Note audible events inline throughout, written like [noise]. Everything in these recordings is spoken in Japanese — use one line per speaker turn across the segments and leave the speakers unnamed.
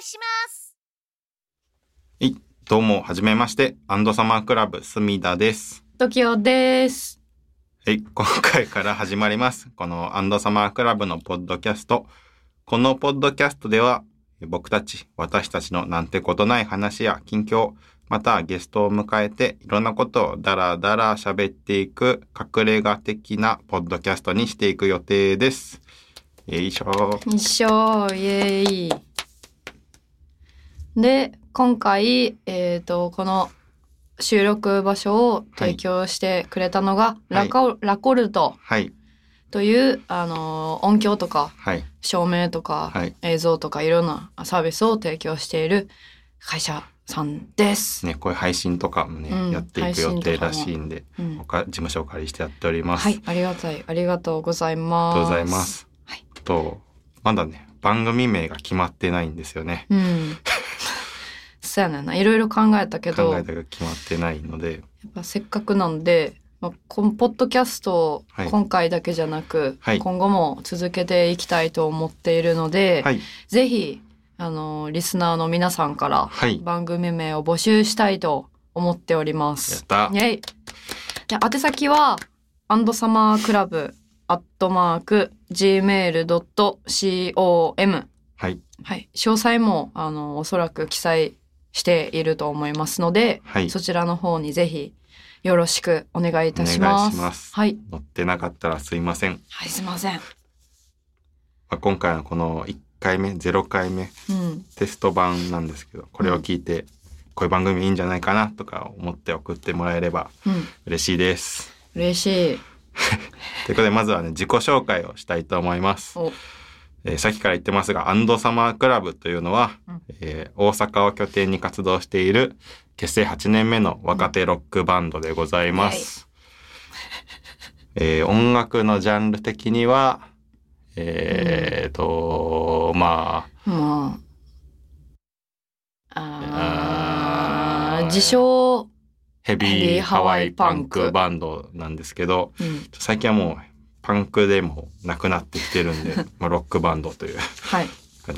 いします
はい、どうも、はじめまして、アンドサマークラブ、隅田です。
時代です。
はい、今回から始まります。このアンドサマークラブのポッドキャスト。このポッドキャストでは、僕たち、私たちのなんてことない話や近況、またゲストを迎えて、いろんなことをダラダラ喋っていく、隠れ家的なポッドキャストにしていく予定です。よいしょ。
一緒イエーイ。で、今回、えっ、と、この収録場所を提供してくれたのが、
はい
ラコラコルト
はい、
という、あのー音響とか
はい、
照明とか、
はい
映像とかいろんなサービスを提供している会社さんです。
ね、こういう配信とかもね、
うん
やっていく予定らしいんで、
うん
事務所をお借りしてやっております。
はい、ありがたい。ありがとうございます。
ありがとうございます。
はい
と、まだね、番組名が決まってないんですよね。
うん。[laughs] そうやねんな。いろいろ考えたけど、
考えたが決まってないので、
やっぱせっかくなんで、まあ、このポッドキャストを
はい
今回だけじゃなく、
はい
今後も続けていきたいと思っているので、
はい、
ぜひ、あの、リスナーの皆さんから
はい
番組名を募集したいと思っておりま
やっ
す。
た
イ。ェイで宛先は、アンドサマークラブ、アットマーク、gmail.com。
はい、
はい。詳細も、あの、おそらく記載していると思いますので、
はい。
そちらの方にぜひよろしくお願いいたします。
ます
はい。
乗ってなかったらすいません。
はい、すいません。
まあ、今回のこの1回目、0回目、
うん。
テスト版なんですけど、これを聞いて、こういう番組いいんじゃないかなとか思って送ってもらえれば
うん。
嬉しいです。
嬉しい。[laughs]
ということで、まずはね、自己紹介をしたいと思います。
お、
えーさっきから言ってますが、アンドサマークラブというのは、
うん
えー大阪を拠点に活動している結成8年目の若手ロックバンドでございます。えー音楽のジャンル的には、えーと、ま
まあ。あ
あー
ー自称、
あ、ヘビ
ー
ーハワイ
パ
パンク
ンク
バンドなんですけど、
うん。
最近はもうパンクでもなくなってきてるんで、[laughs] まあ、ロックバンドという、
はい。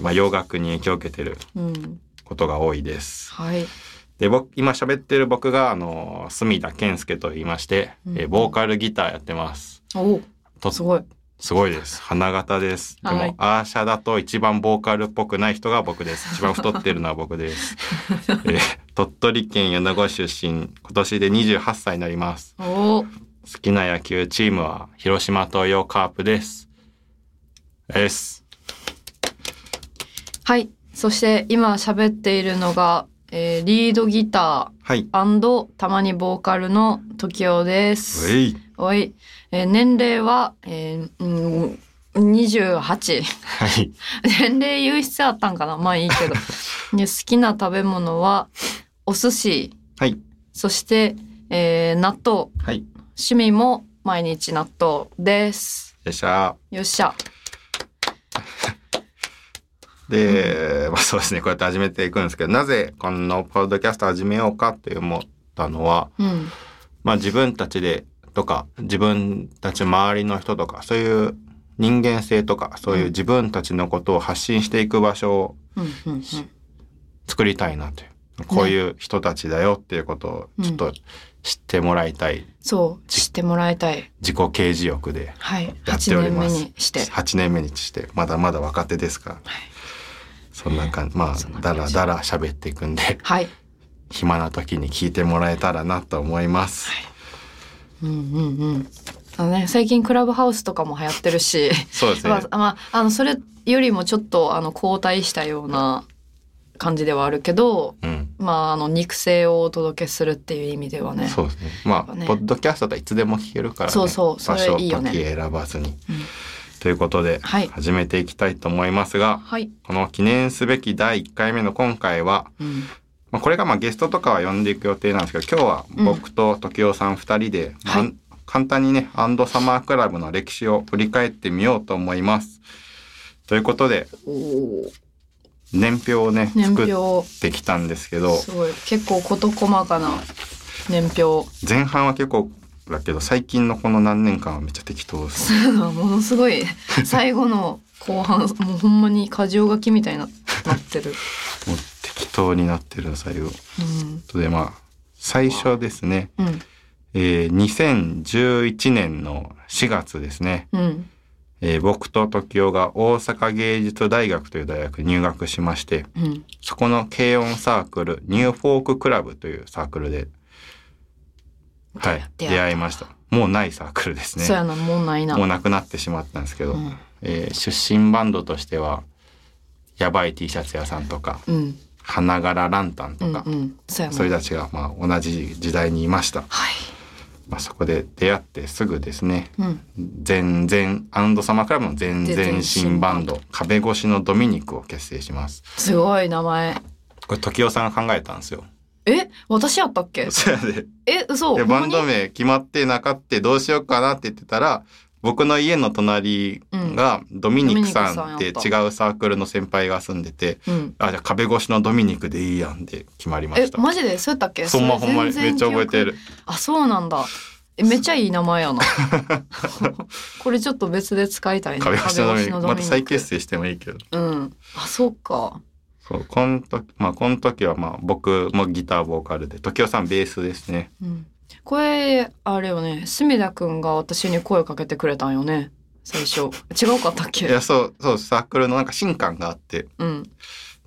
まあ、洋楽に影響を受けてる
うん。
ことが多いです。
はい。
で、僕、今喋ってる僕が、あの、隅田健介と言いまして、
うん
えーボーカルギターやってます。
お
と
すごい。
すごいです。花形です。[laughs] でも、
はい
アーシャだと一番ボーカルっぽくない人が僕です。一番太ってるのは僕です。[laughs] えー鳥取県米子出身、今年で28歳になります。
お
好きな野球チームは、広島東洋カープです。です。
はい。そして今喋っているのが、えーリードギタ
はい。
ーたまにボーカルの時雄です。
うえい。
おい、えー年齢は、えーうん、28。
はい。[laughs]
年齢言う必要あったんかな？まあいいけど。[laughs] で好きな食べ物は、お寿司、
はい。
そして、えー納豆。
はい。
趣味も毎日納豆です。
よっしゃ
よっしゃ。[laughs]
で、まあそうですね、こうやって始めていくんですけど、なぜこのポッドキャスト始めようかって思ったのは、
うん。
まあ自分たちでとか、自分たち周りの人とか、そういう人間性とか、そういう自分たちのことを発信していく場所を
うん、うん、うん。
作りたいなという。こういう人たちだよっていうことをちょっと知ってもらいたい。
そう、知ってもらいたい。
自己啓示欲で
はい。
やって
8年目
おります。
にして。
8年目にして、まだまだ若手ですから。そんな感じ、まあだらだら喋っていくんで、
はい。
暇な時に聞いてもらえたらなと思います。
うんうんうん。あのね、最近クラブハウスとかも流行ってるし、
そうですね。
まあ、まあ、あの、それよりもちょっと、あの、後退したような感じではあるけど、
うん。
まあ、あの、肉声をお届けするっていう意味ではね。
そうですね。まあ、
ね
ポッドキャストだいつでも聞けるからね。
そうそうそ
場所、
れいいよね
時選ばずに。
うん
ということで、
はい
始めていきたいと思いますが、
はい。
この記念すべき第1回目の今回は、
うん。
まあ、これがまあゲストとかは呼んでいく予定なんですけど、今日は僕と時雄さん2人で、まあ
はい
簡単にね、アンドサマークラブの歴史を振り返ってみようと思います。ということで、年表をね、
年
作っ
表、
てきたんですけど、
すごい。結構事細かな年表。
前半は結構だけど、最近のこの何年間はめっちゃ適当です。
ものすごい、[laughs] 最後の後半、もうほんまに箇条書きみたいにななってる。
当になってる最後。
うん
とでまあ最初ですね、
うん
えー2011年の4月ですね、
うん
えー僕と時代が大阪芸術大学という大学に入学しまして
うん。
そこの軽音サークルニューフォーククラブというサークルで、はい、
出会
いました。もうないサークルですね。
もうないな。
もうなくなってしまったんですけど、
うん。
えー出身バンドとしてはやばい T シャツ屋さんとか
うん。
花柄ランタンとか、
うんうん。そう
いう人たちがまあ同じ時代にいました、
はい
まあ、そこで出会ってすぐですね
うん。
全然アンドサマークラブの全然新バンド。壁越しのドミニクを結成します。
すごい名前。
これ時代さんが考えたんですよ。
え？私やったっけ？[laughs]
それで。
え嘘。
でバンド名決まってなかってどうしようかなって言ってたら僕の家の隣がドミニクさんって違うサークルの先輩が住んでて
うん。
あじゃあ壁越しのドミニクでいいやんで決まりま
え
した。
マジで？そうやったっけ？
そんまほんまにめっちゃ覚えてる。
あそうなんだ。えめっちゃいい名前やな。[laughs] これちょっと別で使いたいね。
壁越しのドミニク。また再結成してもいいけど。
うん。あそうか。
そうこの時まあこの時はまあ僕もギターボーカルで時代さんベースですね。
うんこれあれよね。隅田くんが私に声かけてくれたんよね。最初。違うかったっ
い
け
やそうそうサークルのなんか新感があって。
うん。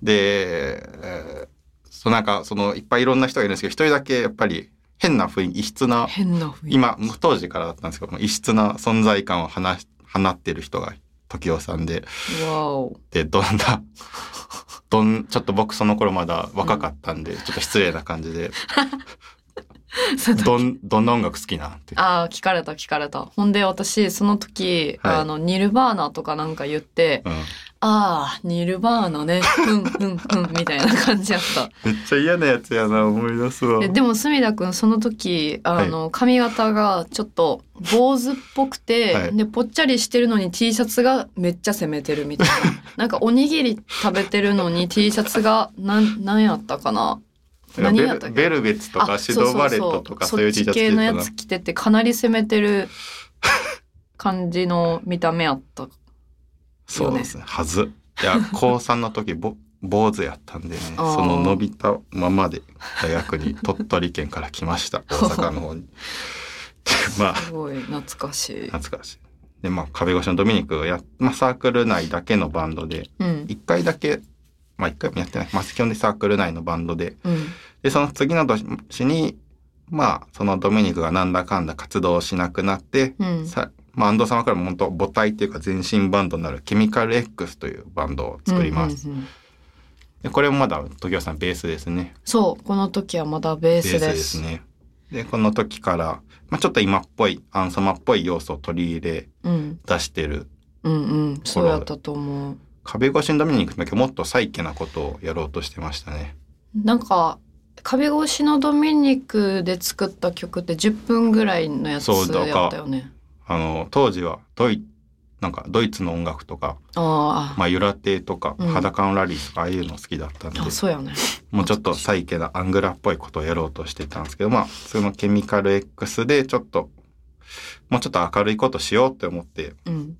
で、えーそうなんかそのいっぱいいろんな人がいるんですけど一人だけやっぱり変な雰囲気異質な
変な雰囲気。
今当時からだったんですけど異質な存在感を放し放ってる人が時代さんで。
わお。
でどんなどんちょっと僕その頃まだ若かったんで、ちょっと失礼な感じで [laughs] [laughs] どんどんな音楽好きなんって。
ああ聞かれた聞かれた。ほんで私その時、
はい。
あのニルバーナとかなんか言って
うん、
ああニルバーナね。うんうんうん [laughs] みたいな感じやった。
めっちゃ嫌なやつやな思い出すわ。
ででも隅田くんその時あの、髪型がちょっと坊主っぽくて、
はい。
でぽっちゃりしてるのに T シャツがめっちゃ攻めてるみたいな。[laughs] なんかおにぎり食べてるのに T シャツがなんなんやったかな何
ベ
やったっけ
ルベルベツとかシドバレットとかそういう T シャツ着
のやつ着ててかなり攻めてる感じの見た目やった [laughs]
そうですね。はず。いや高3の時ぼ [laughs] 坊主やったんでねその伸びたままで大学に鳥取県から来ました。[laughs] 大阪の方に。まあ。
すごい懐かしい。
懐かしい。でまあ壁越しのドミニクがや、まあ、サークル内だけのバンドで
うん。
一回だけまあ一回もやってない、まあ、基本でサークル内のバンドで
うん
でその次の年にまあそのドミニクがなんだかんだ活動しなくなって、
うん
さまあ、安藤様からも本当母体っていうか全身バンドになるケミカル X というバンドを作ります。
うんうんうん
でこれもまだ時代さんベースですね。
そうこの時はまだベー
ベース
スで。
ですすね。でこの時から、まあ、ちょっと今っぽいアンサマっぽい要素を取り入れ
うん
出してる
うんうんそうやったと思う。
壁越しのドミニクの時はもっとサイケなことをやろうとしてましたね。
なんか壁越しのドミニクで作った曲って10分ぐらいのやつ
だ
やったよね。
あの当時はドイなんかドイツの音楽とか、
あ
まあ、ユラテとか、
うん
裸のラリーとかああいうの好きだったんで
ね。
もうちょっとサイケなアングラっぽいことをやろうとしてたんですけどまあそのケミカル X でちょっともうちょっと明るいことしようって思って、
うん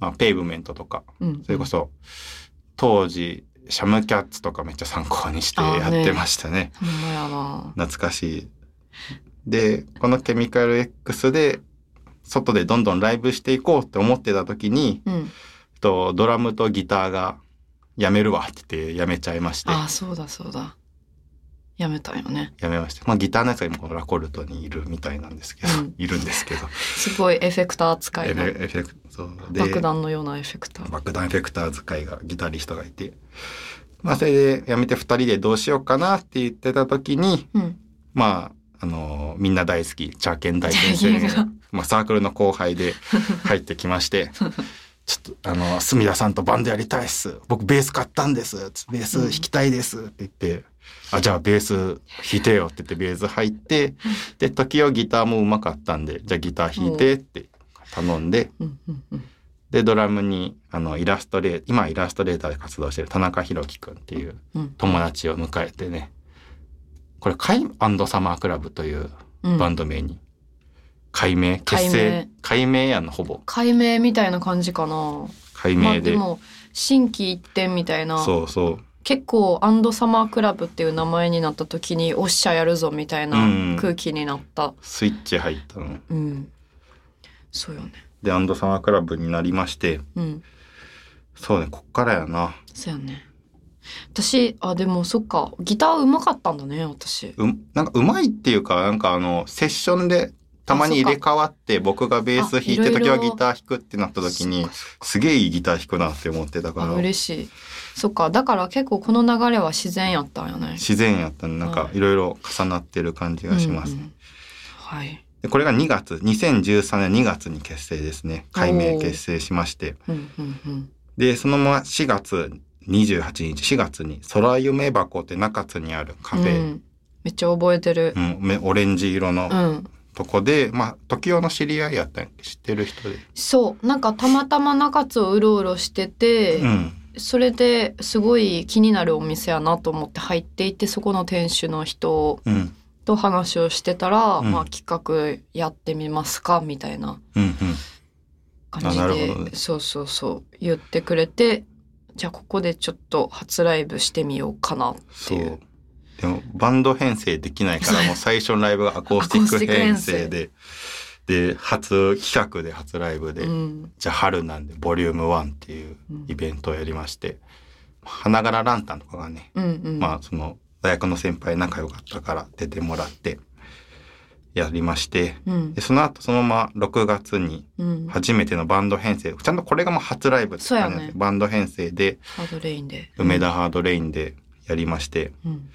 まあ、ペイブメントとか
うん。
それこそ当時シャムキャッツとかめっちゃ参考にしてやってましたね
ほんまやな。
懐かしい。でこのケミカル X で外でどんどんライブしていこうって思ってた時に
うん。
とドラムとギターがやめるわって言ってやめちゃいまして
ああそうだそうだ。やめたんよね。
やめました。まあギターのやつが今このラコルトにいるみたいなんですけど、
うん。[laughs]
いるんですけど。
すごいエフェクター使い
エフェクトで
爆弾のようなエフェクター。
爆弾エフェクター使いがギタリストがいて。まあそれでやめて2人でどうしようかなって言ってた時に
うん。
まああのみんな大好きチャーケン大先生
が
が、まあ、サークルの後輩で [laughs] 入ってきましてちょっとあの隅田さんとバンドやりたいっす。僕ベース買ったんです。ベース弾きたいです。って言って、あじゃあベース弾いてよって言ってベース入ってで時をギターもうまかったんでじゃあギター弾いてって頼んで。でドラムにあのイラストレー今イラストレーターで活動してる田中宏樹くんっていう
うん。
友達を迎えてねこれ「カイアンドサマークラブ」という
うん。
バンド名に改名結成改名。やんのほぼ。
解明みたいな感じかな。
改
まあ
名で,、
でも心機一転みたいな。
そうそう
結構アンドサマークラブっていう名前になった時におっしゃやるぞみたいな
うん。
空気になった。
スイッチ入ったの。
うん、そうよね。
で、アンドサマークラブになりまして、
うん。
そうね、こっからやな。
そうやね。私あでもそっか。ギターうまかったんだね私。
う、なんかうまいっていうか、なんかあの、セッションでたまに入れ替わって、僕がベース弾いて時はギター弾くってなった時にすげえいいギター弾くなって思ってたか
あ
ら、
嬉しいそっか。だから結構この流れは自然やったんやね。
自然やったなんかい。ろいろ重なってる感じがします。
うんうんはい。
でこれが2月、2013年2月に結成ですね。改名結成しまして。
うんうんうん。
で、そのまま4月28日、4月に空夢箱って中津にあるカフェ、
うん。めっちゃ覚えてる。
うん。めオレンジ色の
うん。
とこで、まあ、時代の知り合いやったん知ってる人で。
そう。なんかたまたま中津をうろうろしてて、
うん。
それですごい気になるお店やなと思って入っていってそこの店主の人
うん。
と話をしてたら、
うん
まあ企画やってみますかみたいな
うん。うん。
感じ
あなるほど
で、
ね
そうそうそう言ってくれてじゃあここでちょっと初ライブしてみようかなって
そ
いう
う。でも、バンド編成できないから、もう最初のライブがアコースティック編成で、で、初企画で初ライブで、
うん。
じゃあ春なんで、ボリューム1っていうイベントをやりまして、花柄ランタンとかがね、
うんうん。
まあ、その、大学の先輩仲良かったから出てもらって、やりまして、
うん。
で、その後そのまま6月に
うん。
初めてのバンド編成、ちゃんとこれがもう初ライブって感じ
ね
バンド編成で、
ハードレインで。
梅田ハードレインでやりまして、
うん。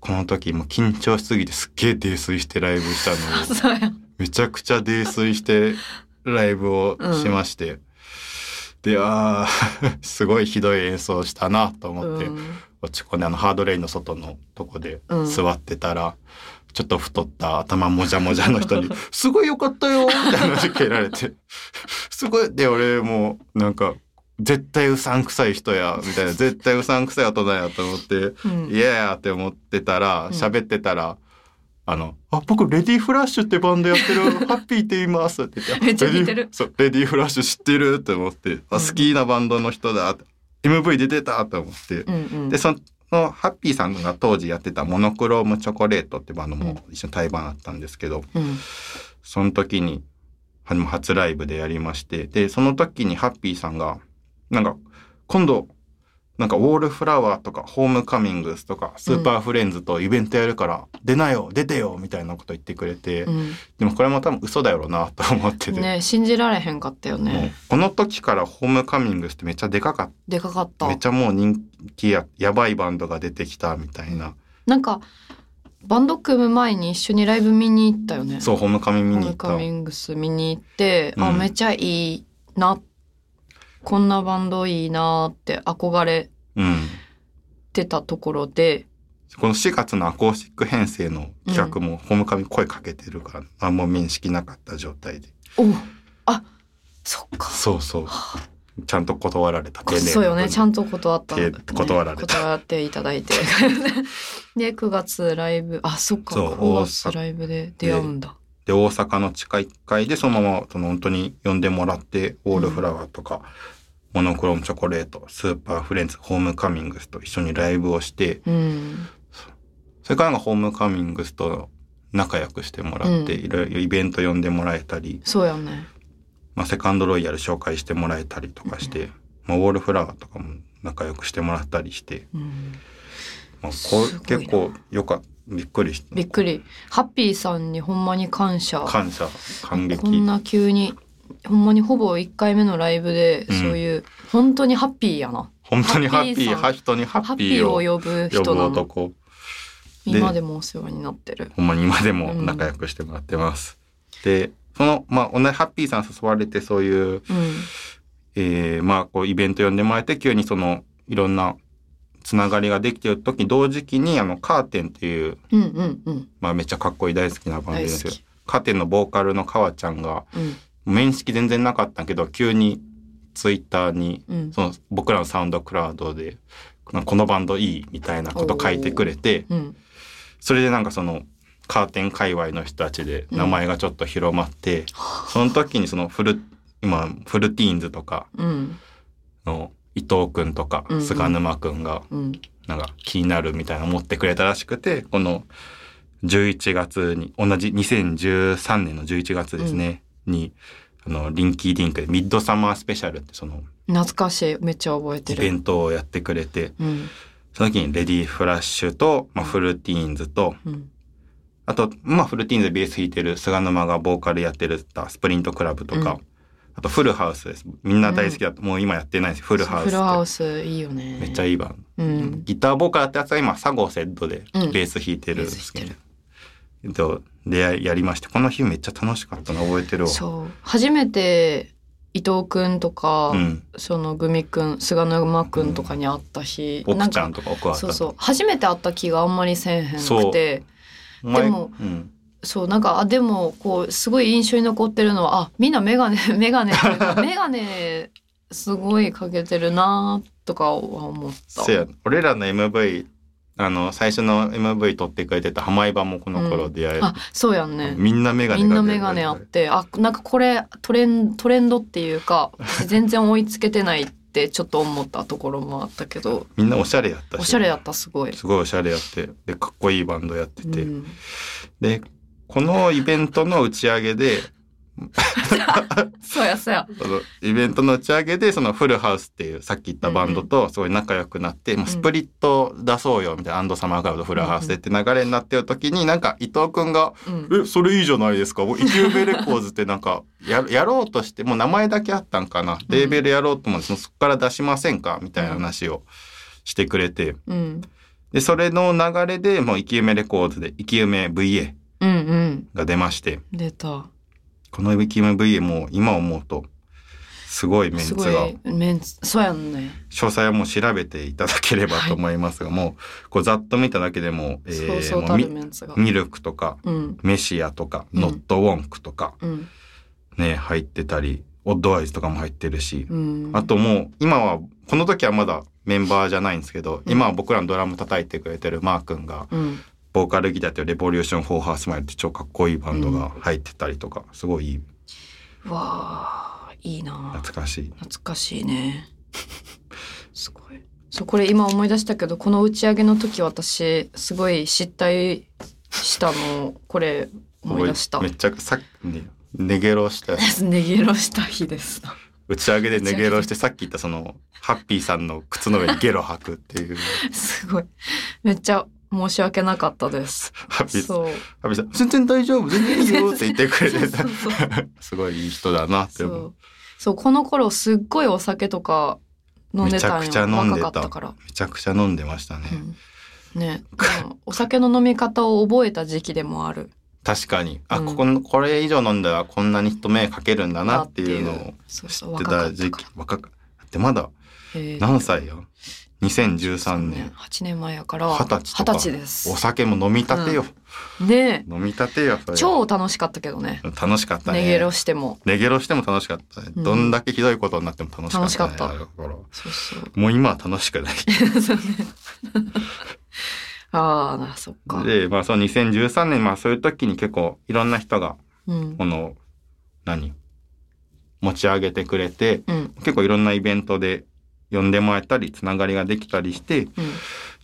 この時もう緊張しすぎてすっげえ泥酔してライブしたのを、[laughs] めちゃくちゃ泥酔してライブをしまして、で、あー [laughs] すごいひどい演奏したなと思って、
うん。
落ち込んであのハードレインの外のとこで
うん。
座ってたら、ちょっと太った頭もじゃもじゃの人に、[laughs] すごい良かったよみたいな話蹴られて、[laughs] すごい、で、俺もうなんか、絶対うさんくさい人や、みたいな、絶対うさんくさい大人やと思って、
うん。
いややって思ってたら、
うん。
喋ってたら、あの、あ、僕、レディーフラッシュってバンドやってる、[laughs] ハッピーって言います。って言って、
めっちゃ似てる。
レディーそう、レディーフラッシュ知ってるって思って、あ、
うん。
好きなバンドの人だって、MV 出てたと思って、
うんうん。
で、その、ハッピーさんが当時やってたモノクロームチョコレートってバンドも一緒に対バンあったんですけど、
うん。
その時に、は初ライブでやりまして、で、その時にハッピーさんが、なんか、今度、なんか、ウォールフラワーとか、ホームカミングスとか、スーパーフレンズとイベントやるから、出なよ、出てよ、みたいなこと言ってくれて、
うん
でもこれも多分嘘だよな、と思ってて。
ね信じられへんかったよね
この時からホームカミングスってめっちゃでかかっ
でかかった
た。めっちゃもう人気や、やばいバンドが出てきたみたいな。
なんかバンド組む前に一緒にライブ見に行ったよね
そう、ホームカミング見
ホー
に行った。
ムカミングス見に行って、あ
うん
めっちゃいいなこんなバンドいいなって憧れ
うん。
てたところで
この4月のアコースティック編成の企画もホームカミ声かけてるから、何も面識なかった状態で。
おあそっか。
そうそう。ちゃんと断られた。
そうよね。ちゃ
ん
んと断った、
手断られた。
断っていただいて。[laughs] で9月ライブ。あそっか。
そう
9月ライブで出会うんだ。
で、大阪の地下1階でそのまま、その本当に呼んでもらって、ウォールフラワーとか、モノクロームチョコレート、スーパーフレンズ、ホームカミングスと一緒にライブをして、
うん
それからホームカミングスと仲良くしてもらって、
うん
いろいろイベント呼んでもらえたり、
そうやね
まあ、セカンドロイヤル紹介してもらえたりとかして、まあ、ウォールフラワーとかも仲良くしてもらったりして、
うん
まあ、こ結構よかった。びっくりした。
びっくりハッピーさんにほんまに感謝
感謝、感激。
こんな急にほんまにほぼ1回目のライブで、
うん。
そういう本当にハッピーやな。
本当にハッピー、
ハ
人にハ
ハッ
ッピーを
呼ぶ人なの。
男。
今でもお世話になってる。
ほんまに今でも仲良くしてもらってます。で、その、まあ、同じハッピーさん誘われてそういう、
うん。
えーまあ、こう、イベント呼んでもらえて、急にその、いろんなつながりができてる時、同時期に、あの、カーテンっていう、
うんうんうん。
まあ、めっちゃかっこいい大好きなバンドですけど
大好き、
カーテンのボーカルの川ちゃんが、
うん
面識全然なかったけど、急にツイッターに、
うん。
その僕らのサウンドクラウドで、このバンドいいみたいなこと書いてくれて、
うん。
それでなんかそのカーテン界隈の人たちで名前がちょっと広まって、その時にそのフル、今、フルティーンズとか
うん。
の伊藤くんとか
うんうん。
菅沼くんが、
うん。
なんか気になるみたいな思ってくれたらしくて、この11月に、同じ2013年の11月ですね、に、あの、リンキーディンクでミッドサマースペシャルってその
懐かしい。めっちゃ覚えて
イベ
る
ントをやってくれて、
うん。
その時にレディーフラッシュと、まあ、フルティーンズと、
うん。
あと、まあ、フルティーンズでベース弾いてる菅沼がボーカルやってるスプリントクラブとか、
うん。
あとフルハウスです。みんな大好きだと、もう今やってないです。フルハウス。
フルハウスいいよね。
めっちゃいいバンド。
うん。
ギターボーカルってやつは今、サゴセッドで
うん。
ベース弾いてるんですけど、
ベース
えっと、出会いやりまして、この日めっちゃ楽しかったの覚えてるわ。
そう初めて伊藤くんとか、
うん。
そのグミくん菅沼くんとかに会った日、
奥ちゃんとか奥は
そうそう初めて会った気があんまりせえへんくてでも
うん。
そうなんかあでもこうすごい印象に残ってるのはあみんなメガネ [laughs] メガネっていうかメガネすごいかけてるなとかは思った。
せや、俺らの MV、あの、最初の MV 撮ってくれてた浜井場もこの頃出会え、
あそうやんね。
みんなメガネ
みんなメガネあってあなんかこれトレントレンドっていうか私全然追いつけてないってちょっと思ったところもあったけど
みんなおしゃれやったし。
おしゃれやったすごい。
すごいおしゃれやって、で、かっこいいバンドやってて。
うん
で、このイベントの打ち上げで、[laughs]
そうやそうや。
そのイベントの打ち上げで、そのフルハウスっていうさっき言ったバンドとすごい仲良くなって、もうスプリット出そうよみたいな、アンドサマークラブとフルハウスでって流れになってる時に、なんか伊藤くんが、
うん
え、それいいじゃないですか。イキューベレコーズってなんか、や、[laughs] やろうとして、もう名前だけあったんかな？レーベルやろうと思って、そこから出しませんか？みたいな話をしてくれて。
うん
で、それの流れで、もう生き夢レコーズで、生き夢 VA
うんうん
が出まして、
出た。
この生き夢 VA も今思うと、すごいメン
すご
ツが、
いメンツそうやんね。
詳細はもう調べていただければと思いますが、もう、こうざっと見ただけでも、え
そうそう
ミ
るメンツが。
ミルクとか、
うん。
メシアとか、
うん。
ノットウォンクとか、
うん。
ね、入ってたり、オッドアイズとかも入ってるし、
うん。
あともう、今は、この時はまだメンバーじゃないんですけど、
うん。
今は僕らのドラム叩いてくれてるマー君が、
うん
ボーカルギターってレボリューション・フォー・ハースマイルって超かっこいいバンドが入ってたりとか、すごいいい、
わあいいな。
懐かしい。
懐かしいね。[laughs] すごい。そうこれ今思い出したけどこの打ち上げの時私すごい失態したのをこれ思い出した
め。っちゃさっきね、寝ゲロしたよ
ネギロした日です。
打ち上げでネゲロしてさっき言ったその、ハッピーさんの靴の上にゲロ吐くっていう。[laughs]
すごい。めっちゃ申し訳なかったです。
ハッピ
そう。
ハッピーさん、全然大丈夫、全然いいよって言ってくれて。すごいいい人だなって思
う。そうこの頃すっごいお酒とか飲んでたんよ
めちゃくちゃ飲んでた
若かったから、
めちゃくちゃ飲んでましたね。
うん、ねお酒の飲み方を覚えた時期でもある
確かに。あ、
うん
ここの、これ以上飲んだらこんなに人目かけるんだなっていうのを知ってた時期。若かだってまだ
えー
何歳よ？?2013 年。
8年前やから
二十歳
歳です
お酒も飲みたてよ。
ね
飲みたてよ。
超楽しかったけどね
楽しかったね。
ネゲロしても
ネゲロしても楽しかったね。
うん
どんだけひどいことになっても楽しかった、ね。
楽しかった
あの頃
そうそう
もう今は楽しくない。[laughs]
ああそっか
で、まあその2013年、まあそういう時に結構いろんな人が、
うん
この、何？持ち上げてくれて、
うん
結構いろんなイベントで呼んでもらえたり、つながりができたりして、
うん。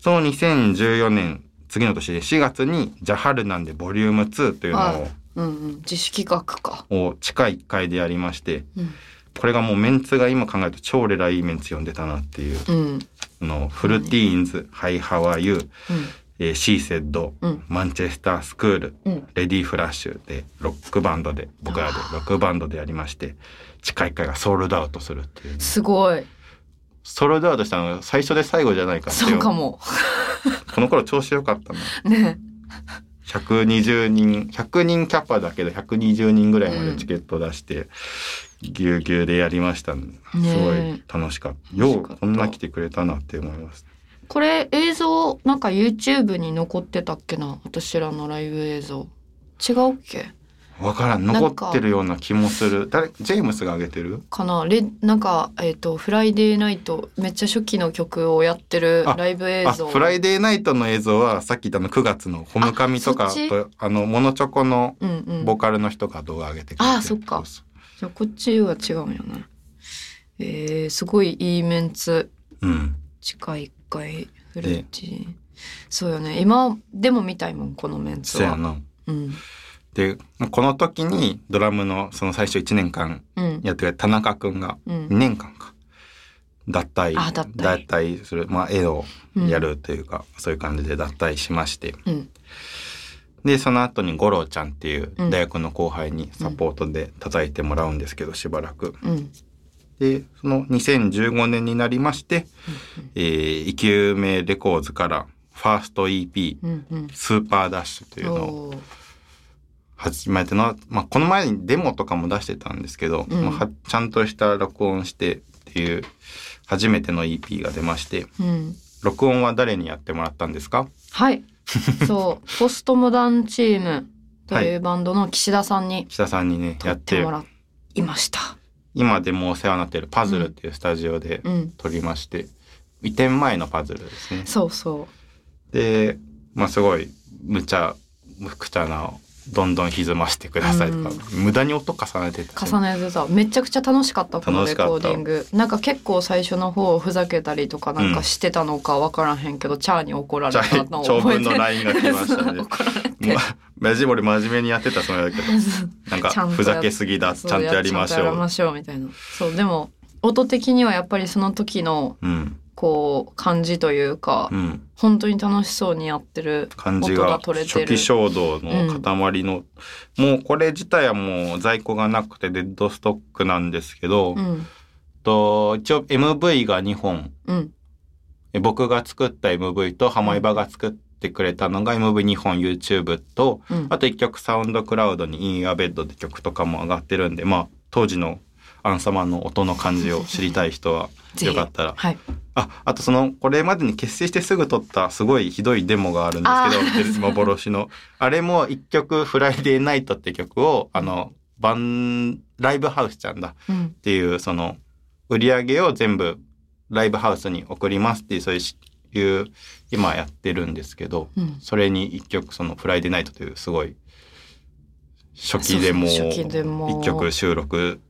その2014年、次の年で4月に、ジャハルなんでボリューム2というのを、
うんうん。自主企画か。
を地下1階でやりまして、
うん。
これがもうメンツが今考えると超レラいいメンツ呼んでたなっていう、
うん。
あの、フルティーンズ、ハイハワユー、
うん
えーシーセッド、
うん。
マンチェスタースクール、
うん。
レディーフラッシュで、ロックバンドで、僕らでロックバンドでやりまして、地下1階がソールドアウトするっていう。ね、
すごい
ソールドアウトしたのが最初で最後じゃないかって
そうかも
この頃調子良かったな。
ね
120人、100人キャパだけど120人ぐらいまでチケット出して、ぎゅうぎゅうでやりましたね。すご
ね
い楽しかった。ようこんな来てくれたなって思います。
これ映像なんか YouTube に残ってたっけな？私らのライブ映像違うっけ？
わからん。残ってるような気もする。誰、ジェームスが上げてる？
かな。レなんかえっ、とフライデーナイトめっちゃ初期の曲をやってる
あ
ライブ映
あ、
像。
フライデーナイトの映像は、さっき言ったの9月のホムカミとかと、あの、モノチョコの
うんうん。
ボーカルの人が動画上げてくれて
あそっか。じゃあこっちは違うんやな。えー、すごいいいメンツ。
ううん。
地下1階フルチンそうよね。今でも見たいもんこのメンツは。
そうやな。
うん
で、この時にドラムのその最初1年間
うん。
やってくれた田中くんが
うん。
2年間か。脱退
あ脱退。
退する、まあ、絵をやるというか、そういう感じで脱退しまして。
うん。
でその後に五郎ちゃんっていう
うん。
大学の後輩にサポートで叩いてもらうんですけどしばらく。
うん。
でその2015年になりまして、えー、生き埋めレコーズからファースト EP スーパーダッシュというのを初めての、まあ、この前にデモとかも出してたんですけど、
うん。
まあはちゃんとした録音してっていう初めての EP が出まして
うん。
録音は誰にやってもらったんですか？
はい。[laughs] そう。ポストモダンチームというバンドの岸田さんに
北さんにね
撮
やって
もらいました。
今でもお世話になっているパズルっていうスタジオで
うん。
撮りまして、移転前のパズルですね。
そうそ
でまあすごい無茶無口などんどん歪ましてくださいとか、無駄に音重ねて
重ねてためちゃくちゃ楽しかったこのレコーディング。なんか結構最初の方ふざけたりとかなんかしてたのかわからへんけど、チャーに怒られたのを覚えて
文の LINE が来ました。ね [laughs]
怒られて。
もうマジ俺真面目にやってたつもりだけど [laughs] なんかふざけすぎだちゃんとやりまし
ちゃんとやり
ょう
ましょうみたいな。そうでも音的にはやっぱりその時の
うん
こう感じというか、
うん。
本当に楽しそうにやってる音
感じが初期衝動の塊の、もうこれ自体はもう在庫がなくてデッドストックなんですけど、
うん。
と一応 MV が2本。
うん。
え僕が作った MV と浜井場が作ってくれたのが MV2 本 YouTube と
うん。
あと1曲サウンドクラウドに「インアベッド」って曲とかも上がってるんでまあ当時のアンサマの音の感じを知りたい人は [laughs] よかったら。
はい
ああとそのこれまでに結成してすぐ撮ったすごいひどいデモがあるんですけどで幻の。あれも1曲「フライデーナイト」って曲をあのバンライブハウスちゃんだ。
うん。
っていうその売り上げを全部ライブハウスに送りますっていうそういう今やってるんですけど
うん。
それに一曲その「フライデーナイト」というすごい初期でも一曲収録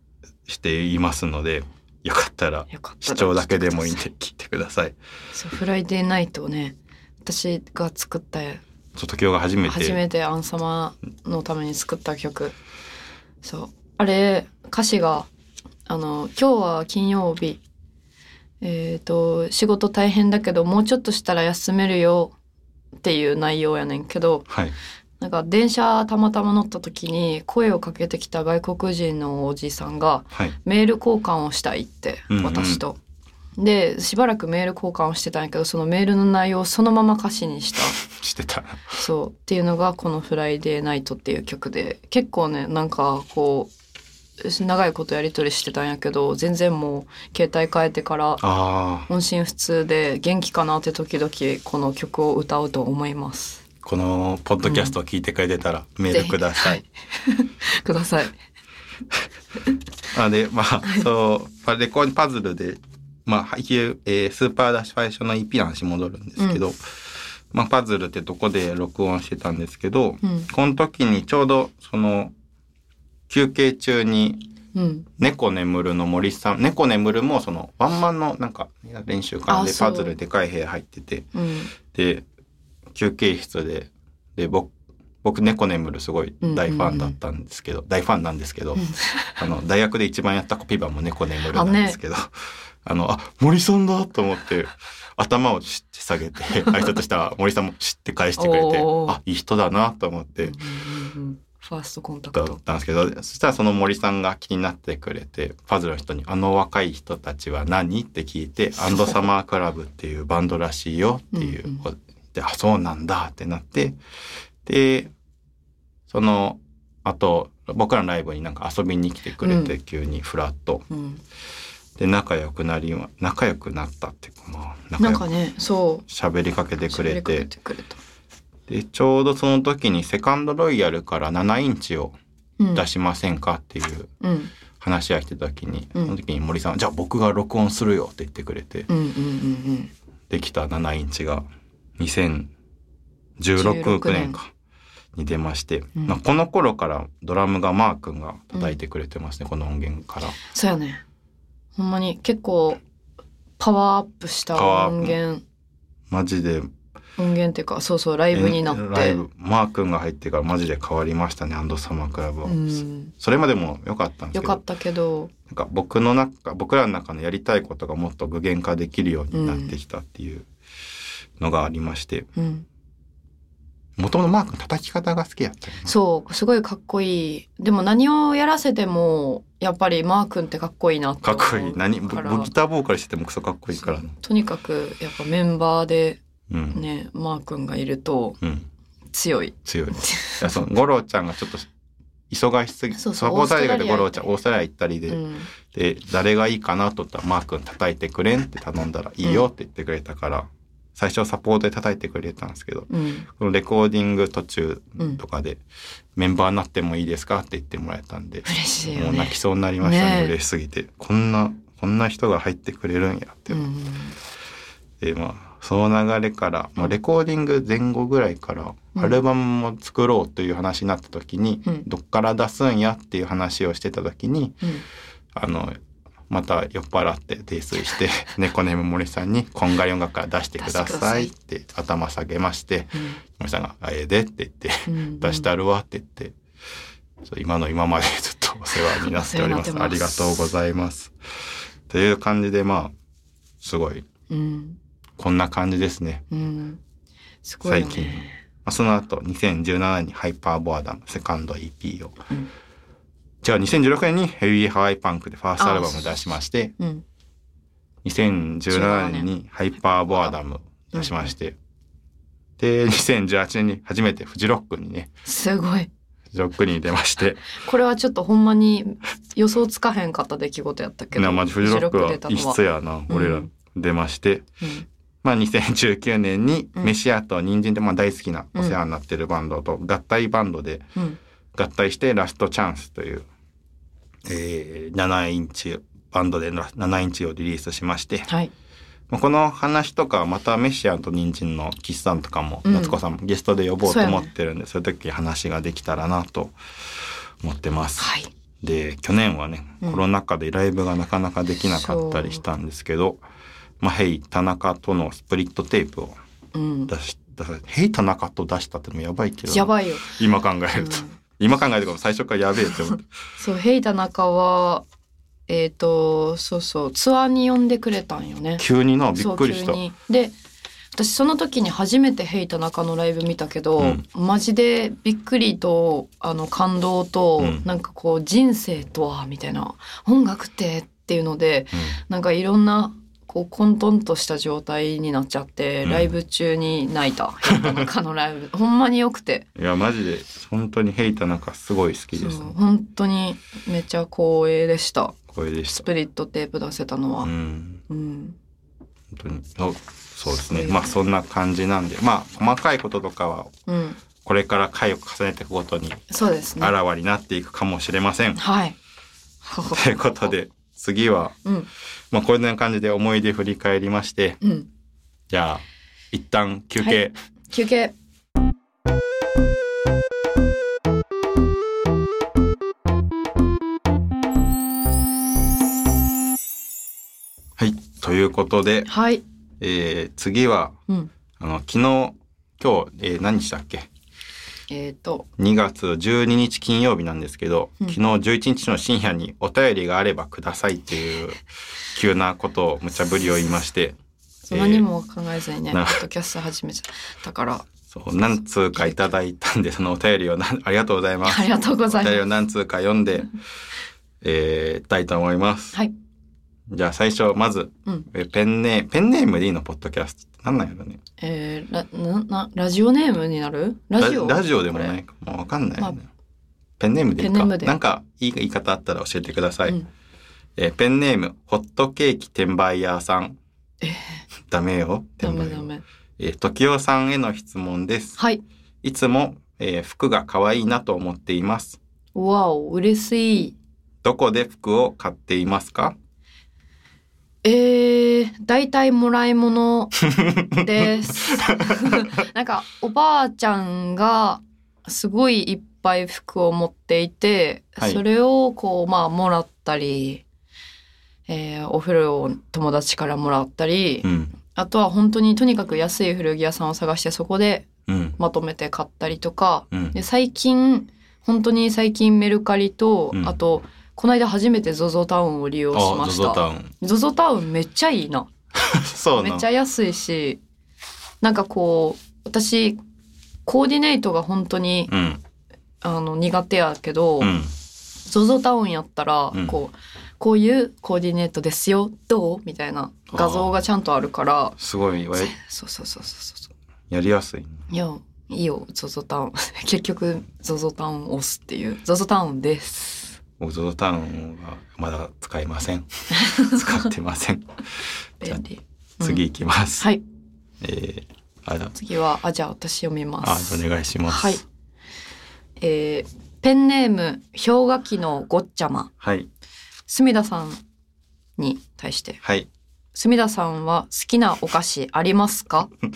していますのでよかったら視聴だけでもいいんで聞いてください。
そうフライデーナイトをね私が作った
ちょっと今日が初めて。
初めてアンサマのために作った曲。そう。あれ歌詞があの「今日は金曜日。えっ、と仕事大変だけどもうちょっとしたら休めるよ」っていう内容やねんけど
はい
なんか電車たまたま乗った時に声をかけてきた外国人のおじさんが
はい。
メール交換をしたいって
うんうん。
私と。でしばらくメール交換をしてたんやけどそのメールの内容をそのまま歌詞にした。[laughs]
してた。
そう。っていうのがこの「フライデーナイト」っていう曲で。結構ねなんかこう長いことやり取りしてたんやけど全然もう携帯変えてから音信不通で元気かなって時々この曲を歌うと思います。
このポッドキャストを聞いてくれてたらメールください。[laughs]
ください。
あでまあそうまあレコーディパズルでまあえースーパーダッシュ最初の EP の話に戻るんですけど、まあパズルってとこで録音してたんですけど、
うん。
この時にちょうどその休憩中に
うん。
猫眠るの森さん猫眠るもそのワンマンのなんか練習会でパズルでかい部屋入ってて
うん。
で休憩室でで僕僕猫眠るすごい大ファンだったんですけど、大ファンなんですけど、[laughs] あの大学で一番やったコピーバンも猫眠るなんですけどあ,、のあ森さんだと思って頭をシッて下げて [laughs] 挨拶したら森さんもシッて返してくれてあいい人だなと思って
ファーストコンタク
だっ
ト。
たんですけどそしたらその森さんが気になってくれてパズルの人に「あの若い人たちは何?」って聞いて「[laughs] アンドサマークラブっていうバンドらしいよ」っていう
うんうん
で「あそうなんだ」ってなってでそのあと僕らのライブになんか遊びに来てくれて、急にフラッと。
うん、
で仲良くなりま仲良くなったっていうかまあ
ねそう。
喋りかけてくれて。でちょうどその時にセカンドロイヤルから7インチを
うん。
出しませんかっていう
うん。
話が来てた時に、
うん。
その時に森さんはじゃあ僕が録音するよ」って言ってくれて、できた7インチが2016年か。に出まして、
うん。
まあ、この頃からドラムがマー君が叩いてくれてますね、この音源から。
そうやね。ほんまに結構パワーアップした音源。
マジで。
音源っていうかそうそうライブになって。
ライブ。マー君が入ってからマジで変わりましたねアンドサマークラブは、
うん。
それまでも良かったんですけど。
よかったけど。
なんか僕の中僕らの中のやりたいことがもっと具現化できるようになってきたっていうのがありまして
うん。
もともとマー君叩き方が好きやった
そうすごいかっこいい。でも何をやらせてもやっぱりマー君ってかっこいいなと
かっこいい。何ギターボーカルしててもクソかっこいいから。
とにかくやっぱメンバーで
うん、
ねマー君がいると
うん、
強い。
強い。いやその五郎ちゃんがちょっと忙しすぎ
そうそう
サポーター以外で。五郎ちゃんオーストラリア行ったりで、
うん。
で誰がいいかなと思ったらマー君叩いてくれんって頼んだらいいよって言ってくれたから、最初サポートで叩いてくれたんですけど
うん。
このレコーディング途中
うん
とかで、メンバーになってもいいですかって言ってもらえたんで、
嬉しいよ
もう泣
ね
きそうになりましたね
ね。え
嬉しすぎて。こんなこんな人が入ってくれるんやって、
うん。
でまあその流れから、まあ、レコーディング前後ぐらいから
うん。
アルバムも作ろうという話になった時に、
うん。
どっから出すんやっていう話をしてた時に
うん。
あのまた酔っ払って泥酔して [laughs] 猫ネーム森さんに「こんがり音楽から出してください」って頭下げまして森さんが「あええで」って言って
うんうん
出してあるわって言って、今の今までずっとお世話になっております。ありがとうございます。という感じで、まあ、すごい、
うん
こんな感じですね。
うんすごいよ
最近。ま
ね
あ、その後、2017年にハイパーボアダム、セカンド EP を。
うん
じゃあ、2016年にヘビーハワイパンクでファーストアルバムを出しまして、
うん。
2017年にハイパーボアダム出しまして、で、2018年に初めてフジロックにね、
すごい。
フジロックに出まして、[laughs]
これはちょっとほんまに予想つかへんかった出来事やったけど
なまじフジロックは
フジロック出たの
異質やな、俺ら。
うん
出まして、
うん。
まあ2019年に
うん。
メシアと人参でまあ大好きなお世話になってるバンドと合体バンドで
うん
合体してラストチャンスという、えー7インチバンドで7インチをリリースしまして、
はい。
まあこの話とかまたメシアと人人の岸さんとかも
うん。
夏子さんもゲストで呼ぼうと思ってるんで、そういう時話ができたらなと思ってます。
はい。
で去年はね、
うん。
コロナ禍でライブがなかなかできなかったりしたんですけど「まあ、ヘイ田中」とのスプリットテープを
うん。
出し出さヘイ田中と出したってのもやばいけど
やばいよ、
今考え
うん。
ると、今考えると最初からやべえって思って。[laughs]
そうヘイ田中はえっ、とそうそうツアーに呼んでくれたんよね。
急になびっくりした。
で私その時に初めてヘイ田中のライブ見たけど、
うん。
マジでびっくりとあの感動と、
うん。
なんかこう人生とはみたいな。音楽ってっていうのでなんかいろんなこう混沌とした状態になっちゃって、
うん。
ライブ中に泣いた。ヘイ田中のライブ。[laughs] ほんまによくて。
いやマジで本当にヘイ田中すごい好きです、ね、
本当にめっちゃ光栄でした。
これでした。
スプリットテープ出せたのは。
うん。
うん。
本当に。そうそうですね。まあそんな感じなんで。まあ細かいこととかは
うん、
これから回を重ねていくごとに
そうですね。
あらわになっていくかもしれません。
はい。
ということで次は
うん、
まあこんな感じで思い出振り返りまして
うん、
じゃあ一旦休憩、
休憩。
はいということで、
はい。
えー次は
うん。
あの昨日今日、えー何日だっけ？
えっ、と、
2月12日金曜日なんですけど、
うん
昨日11日の深夜にお便りがあればくださいっていう急なことを無茶ぶりを言いまして
そんなにも考えずにね、
な
ポッドキャスト始めちゃったから、
そう何通かいただいたんでそのお便りをな [laughs] ありがとうございます
ありがとうござい
お便りを
ます。
何通か読んで、[laughs] えー、たいと思います。
はい。
じゃあ最初、まず、
うん。
えペンネーム、ペンネームでいいのポッドキャストなんなんやろね。
えー、ラ、な、な、ラジオネームになる？ラジオ？
ラジオでもないか。もうわかんないよね。
ま
ペンネームでいいか。
ペンネームで
なんか、いい言い方あったら教えてください。
うん
えーペンネーム、ホットケーキ転売ヤーさん。
えー
ダメよ。
ダメ
転売
ダメ。
えー、時代さんへの質問です。
はい。
いつも、えー服が可愛いなと思っています。
わお、嬉しい。
どこで服を買っていますか？
えー、大体もらい物 [laughs] です。[laughs] なんか、おばあちゃんが、すごいいっぱい服を持っていて、
はい
それをこう、まあ、もらったり、えーお風呂を友達からもらったり、
うん。
あとは本当にとにかく安い古着屋さんを探してそこで
うん。
まとめて買ったりとか、
うん。
で最近本当に最近メルカリと、
うん
あとこの間初めて ZOZO タウンを利用し
あ、
まし
ZOZO タ
た。
ウン。
ZOZO タウンめっちゃいいな。[laughs]
そうな
めっちゃ安いしなんかこう私コーディネートが本当に
うん。
あの苦手やけど、
うん。
ZOZO タウンやったら、
うん。
こうこういうコーディネートですよどう？みたいな画像がちゃんとあるから。
すごい、わ
そうそうそうそうそう
やりやすい。
いやいいよ ZOZO タウン結局 ZOZO タウンを押すっていう。ZOZO タウンです
僕、ZOZO タウンはまだ使いません。[laughs] 使ってません。じゃ次行きます。
はい
えー、あだ、
次はあじゃあ私読みま
あ、
す
お願いします。
はい。えーペンネーム氷河期のごっちゃま
はい。
隅田さんに対して
はい。
隅田さんは好きなお菓子ありますか？[laughs]
好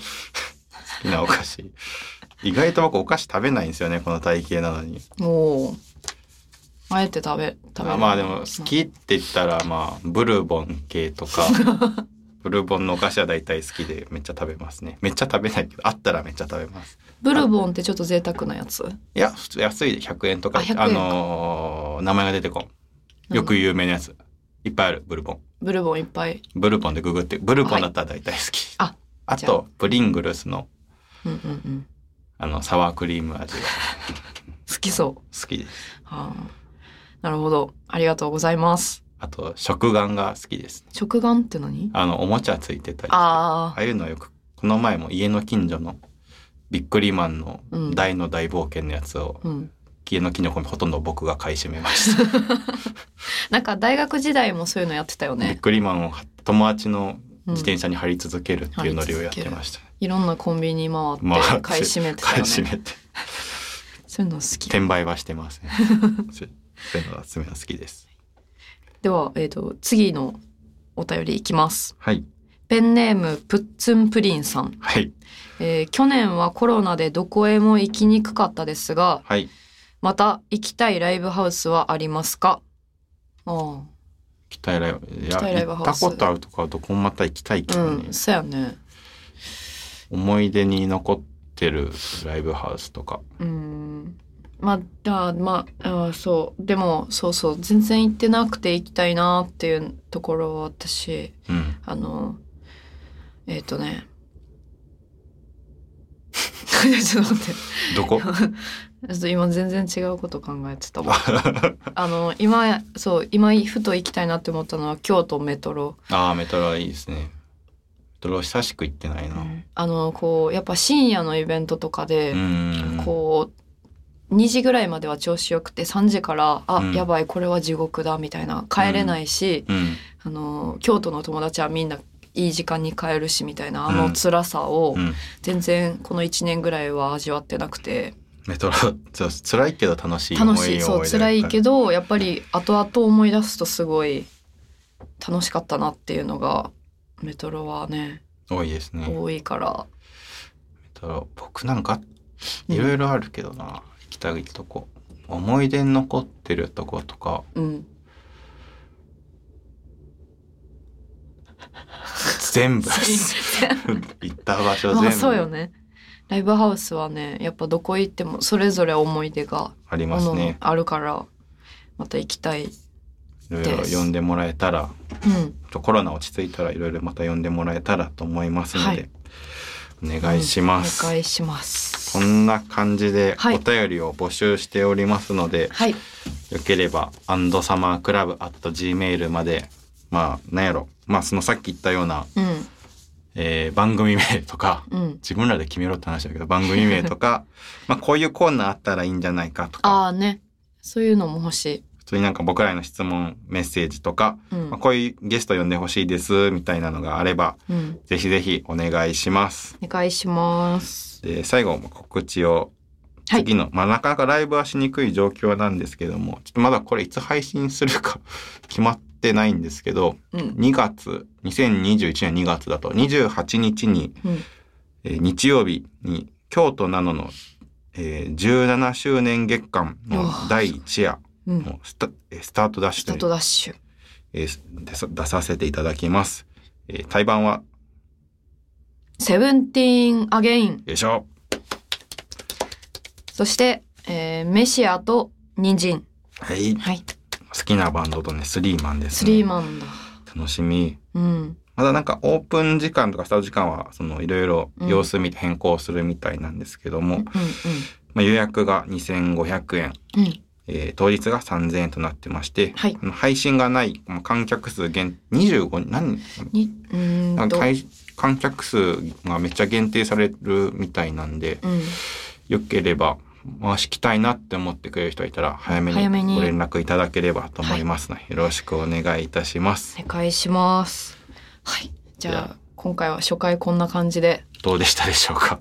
きなお菓子。意外と僕お菓子食べないんですよね、この体型なのに。[laughs]
おおあえて食べ食べる。
あまあでも好きって言ったらまあブルボン系とか [laughs] ブルボンのお菓子は大体好きでめっちゃ食べますね。めっちゃ食べないけどあったらめっちゃ食べます。
ブルボンってちょっと贅沢なやつ？
いや普通安いで100円とか。
あ100円か。
のー名前が出てこん。よく有名なやつ。いっぱいあるブルボン。
ブルボンいっぱい。
ブルボンでググってブルボンだったら大体好き、
あ
あ
じゃあ。
とプリングルスの
うんうんうん。
あのサワークリーム味が [laughs]
好きそう。
好きです。
はあなるほど。ありがとうございます。
あと食玩が好きです。
食玩って何？
あのおもちゃついてたりあ
あ
あいうのよくこの前も家の近所のビックリマンの
うん。
大の大冒険のやつを、
あうん。
家のキノコにほとんど僕が買い占めました。[laughs]
なんか大学時代もそういうのやってたよ
ビッ
ね
クリマンを友達の
うん。
自転車に貼り続けるっていうノリをやってました。
い。ろんなコンビニ回っ
まあ
て買い占めてた
買い占めて。[laughs]
そういうの好き。
転売はしてません。[laughs] そうそういうのは爪が好きです。
では、えー、と次のお便りいきます。
はい。
ペンネームプッツンプリンさん、
はい。
えー去年はコロナでどこへも行きにくかったですが
はい。
また行きたいライブハウスはありますか？あ
行きたいライブいや
きたいライブ
行
ハウス。
ったことあるとかはどこもまた行きたいけ
あ
どね、
うんそうやね。
思い出に残ってるライブハウスとか。
うんまあだまああそうでもそうそう全然行ってなくて行きたいなっていうところは私
うん。
あのえっ、とね [laughs] ちょっと待って
どこ？
ちょっと今全然違うこと考えてたわ [laughs] あの今そう今ふと行きたいなって思ったのは京都メトロ、
ああ、メトロはいいですね。メトロ久しく行ってないな。
あのこうやっぱ深夜のイベントとかで、
うん。
こう2時ぐらいまでは調子よくて3時からあ、
うん
やばいこれは地獄だみたいな帰れないし、
うん。
あの京都の友達はみんないい時間に帰るしみたいなあ
うん
の辛さを
うん。
全然この1年ぐらいは味わってなくて
メトロ、辛いけど楽しい
楽しいそう辛いけ
ど。
どやっぱり後々思い出すとすごい楽しかったなっていうのがメトロはね
多いですね。メ
多いから
トロ、僕なんか、いろいろあるけどな。行きたいとこ。思い出に残ってるとことか、
うん [laughs]
全部。行った場所全部。
まあそうよねライブハウスはねやっぱどこ行ってもそれぞれ思い出が
ありますね。
あるからまた行きたい
いろいろ呼んでもらえたら、
うん
コロナ落ち着いたらいろいろまた呼んでもらえたらと思いますので、
はい
お願いします。
お願いします
こんな感じで
はい。
お便りを募集しておりますので、
はい。
よければ、アンドサマークラブ at gmail まで、まあ、なんやろ。まあ、そのさっき言ったような、
うん。
えー番組名とか、
うん。
自分らで決めろって話だけど、番組名とか、[laughs] まあ、こういうコーナーあったらいいんじゃないかと
あ
か、
あね。そういうのも欲し
普通になんか僕らへの質問、メッセージとか、
いうん。
まあ、こういうゲスト呼んでほしいです、みたいなのがあれば、
うん。
ぜひぜひお願いします。
お願いします。
で、最後も告知を、
はい。
次の、まあなかなかライブはしにくい状況なんですけども、ちょっとまだこれいつ配信するか [laughs] 決まってないんですけど、
うん。
2月、2021年2月だと28日に、
うん。
えー日曜日に京都なのの、えー17周年月間の第1夜
うん
のスタ,、えースタートダッシ
スタートダッシュ
えー出させていただきます。えー対バンは？
セブンティーンアゲイン。
よいしょ。
そして、えーメシアと人参。
はい。
はい。
好きなバンドとね、スリーマンです、
ス
ね。
リーマンだ。
楽しみ。
うん。
まだなんかオープン時間とかスタート時間は、そのいろいろ
うん
様子見て変更するみたいなんですけども、
うん
まあ、予約が2500円、
うん。うん。
えー当日が3000円となってまして、
はい
配信がない、まあ観客数限25人、何？
に、
観客数がめっちゃ限定されるみたいなんで、
うん。
よければ回しきたいなって思ってくれる人がいたら早め
に
にご連絡いただければと思いますので、よろしくお願いいたします。
お願いします。はい。じ
ゃ
あ、今回は初回こんな感じで。
どうでしたでしょうか？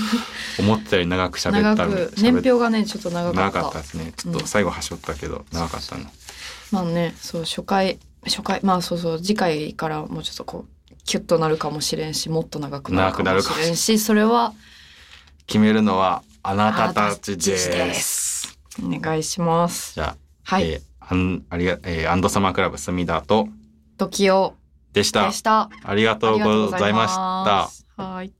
[laughs] 思ったより長く喋った
年表がね、ちょっと長か
長
った。
かったですね。ちょっと最後はしょったけど、長かったの。
まあね、そう、初回、初回、まあそうそう、次回からもうちょっとこう、キュッとなるかもしれんし、もっと長くなるかもしれんし、それは
決めるのは
あなたたちで。すお願いします。
じゃあ、
はい。
えーアンありがえーアンドサマークラブ隅田と
時を
でした
で。した。
ありがとうございました。
た。はい。